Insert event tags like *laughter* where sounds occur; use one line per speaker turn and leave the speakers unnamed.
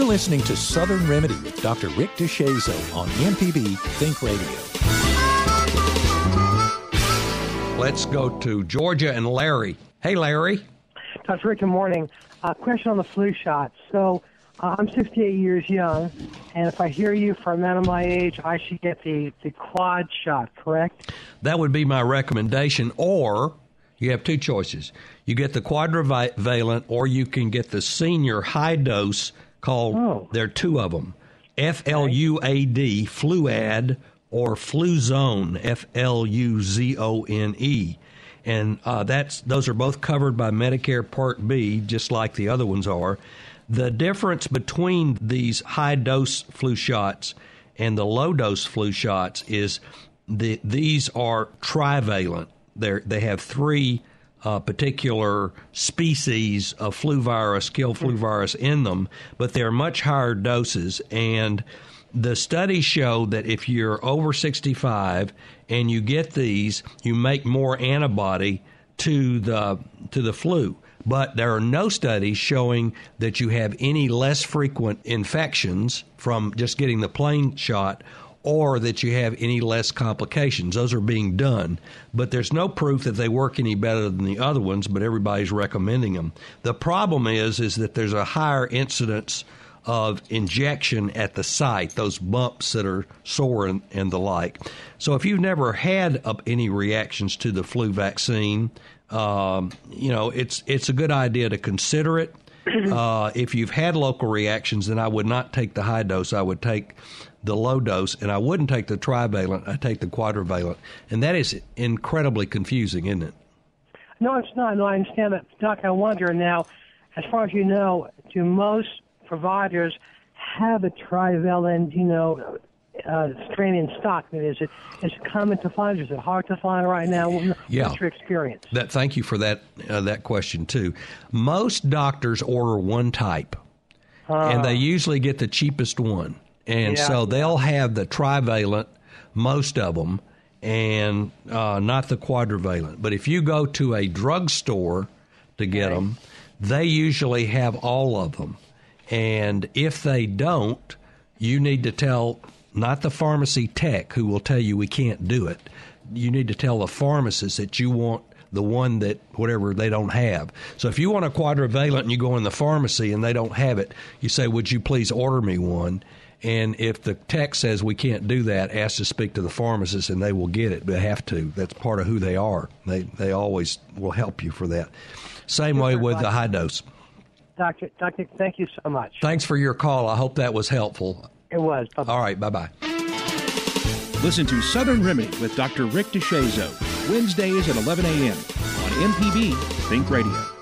You're listening to Southern Remedy with Dr. Rick DeShazo on MPB Think Radio.
Let's go to Georgia and Larry. Hey, Larry.
Dr. Rick, good morning. Uh, question on the flu shot. So uh, I'm 68 years young, and if I hear you for a man of my age, I should get the, the quad shot, correct?
That would be my recommendation. Or you have two choices. You get the quadrivalent, or you can get the senior high dose called,
oh.
there are two of them, FLUAD, Fluad, or Fluzone, F L U Z O N E. And uh, that's those are both covered by Medicare Part B, just like the other ones are. The difference between these high dose flu shots and the low dose flu shots is the, these are trivalent. They they have three uh, particular species of flu virus, kill flu virus in them, but they're much higher doses and the studies show that if you're over 65 and you get these, you make more antibody to the to the flu. But there are no studies showing that you have any less frequent infections from just getting the plain shot or that you have any less complications. Those are being done, but there's no proof that they work any better than the other ones, but everybody's recommending them. The problem is is that there's a higher incidence of injection at the site, those bumps that are sore and, and the like. So if you've never had uh, any reactions to the flu vaccine, um, you know it's it's a good idea to consider it. *clears throat* Uh, if you've had local reactions, then I would not take the high dose. I would take the low dose, and I wouldn't take the trivalent. I take the quadrivalent, and that is incredibly confusing, isn't it?
No, it's not. No, I understand that, Doc. I wonder now, as far as you know, do most providers have a trivalent, you know, uh, strain in stock? I mean, is it is it common to find? Is it hard to find right now?
Yeah.
What's your experience?
That thank you for that uh, that question too. Most doctors order one type, uh, and they usually get the cheapest one, and
Yeah.
so they'll have the trivalent, most of them, and uh, not the quadrivalent. But if you go to a drugstore to get them, they usually have all of them. And if they don't, you need to tell not the pharmacy tech who will tell you we can't do it. You need to tell the pharmacist that you want the one that whatever they don't have. So if you want a quadrivalent and you go in the pharmacy and they don't have it, you say, "Would you please order me one?" And if the tech says we can't do that, ask to speak to the pharmacist and they will get it. They have to. That's part of who they are. They they always will help you for that. Same way with the high dose.
Doctor, Doctor, thank you so much.
Thanks for your call. I hope that was helpful.
It was. Bye-bye.
All right, bye bye.
Listen to Southern Remedy with Dr. Rick DeShazo, Wednesdays at 11 a.m. on MPB Think Radio.